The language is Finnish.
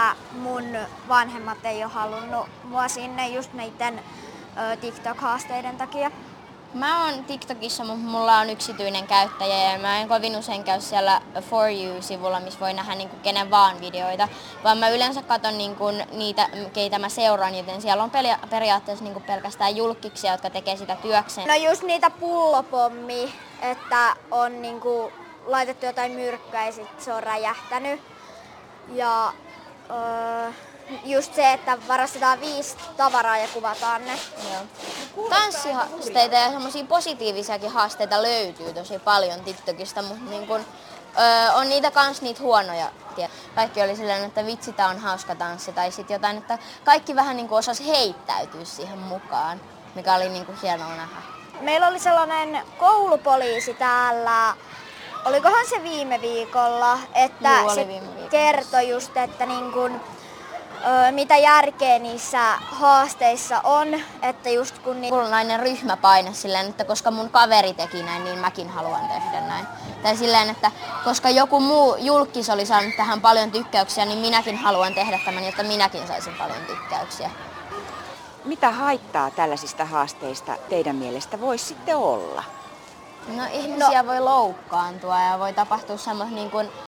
että mun vanhemmat ei ole halunnut mua sinne just meidän TikTok-haasteiden takia. Mä oon TikTokissa, mutta mulla on yksityinen käyttäjä ja mä en kovin usein käy siellä For You-sivulla, missä voi nähdä niinku kenen vaan videoita, vaan mä yleensä katson niinku niitä, keitä mä seuraan, joten siellä on periaatteessa niinku pelkästään julkiksia, jotka tekee sitä työkseen. No just niitä pullopommi, että on niinku laitettu jotain myrkkyä ja sit se on räjähtänyt. Ja öö, just se, että varastetaan viisi tavaraa ja kuvataan ne. Joo. Tanssihaasteita ja semmoisia positiivisiakin haasteita löytyy tosi paljon TikTokista, mutta niin kun, öö, on niitä kans niitä huonoja. Kaikki oli silleen, että vitsi, tää on hauska tanssi, tai sitten jotain, että kaikki vähän niin osas heittäytyä siihen mukaan, mikä oli niin hienoa nähdä. Meillä oli sellainen koulupoliisi täällä, olikohan se viime viikolla, että Juu, se viime kertoi just, että niin kun, mitä järkeä niissä haasteissa on, että just kun... Ni- nainen ryhmäpaine silleen, että koska mun kaveri teki näin, niin mäkin haluan tehdä näin. Tai silleen, että koska joku muu julkis oli saanut tähän paljon tykkäyksiä, niin minäkin haluan tehdä tämän, jotta minäkin saisin paljon tykkäyksiä. Mitä haittaa tällaisista haasteista teidän mielestä voisi sitten olla? No ihmisiä no. voi loukkaantua ja voi tapahtua semmoista niin kuin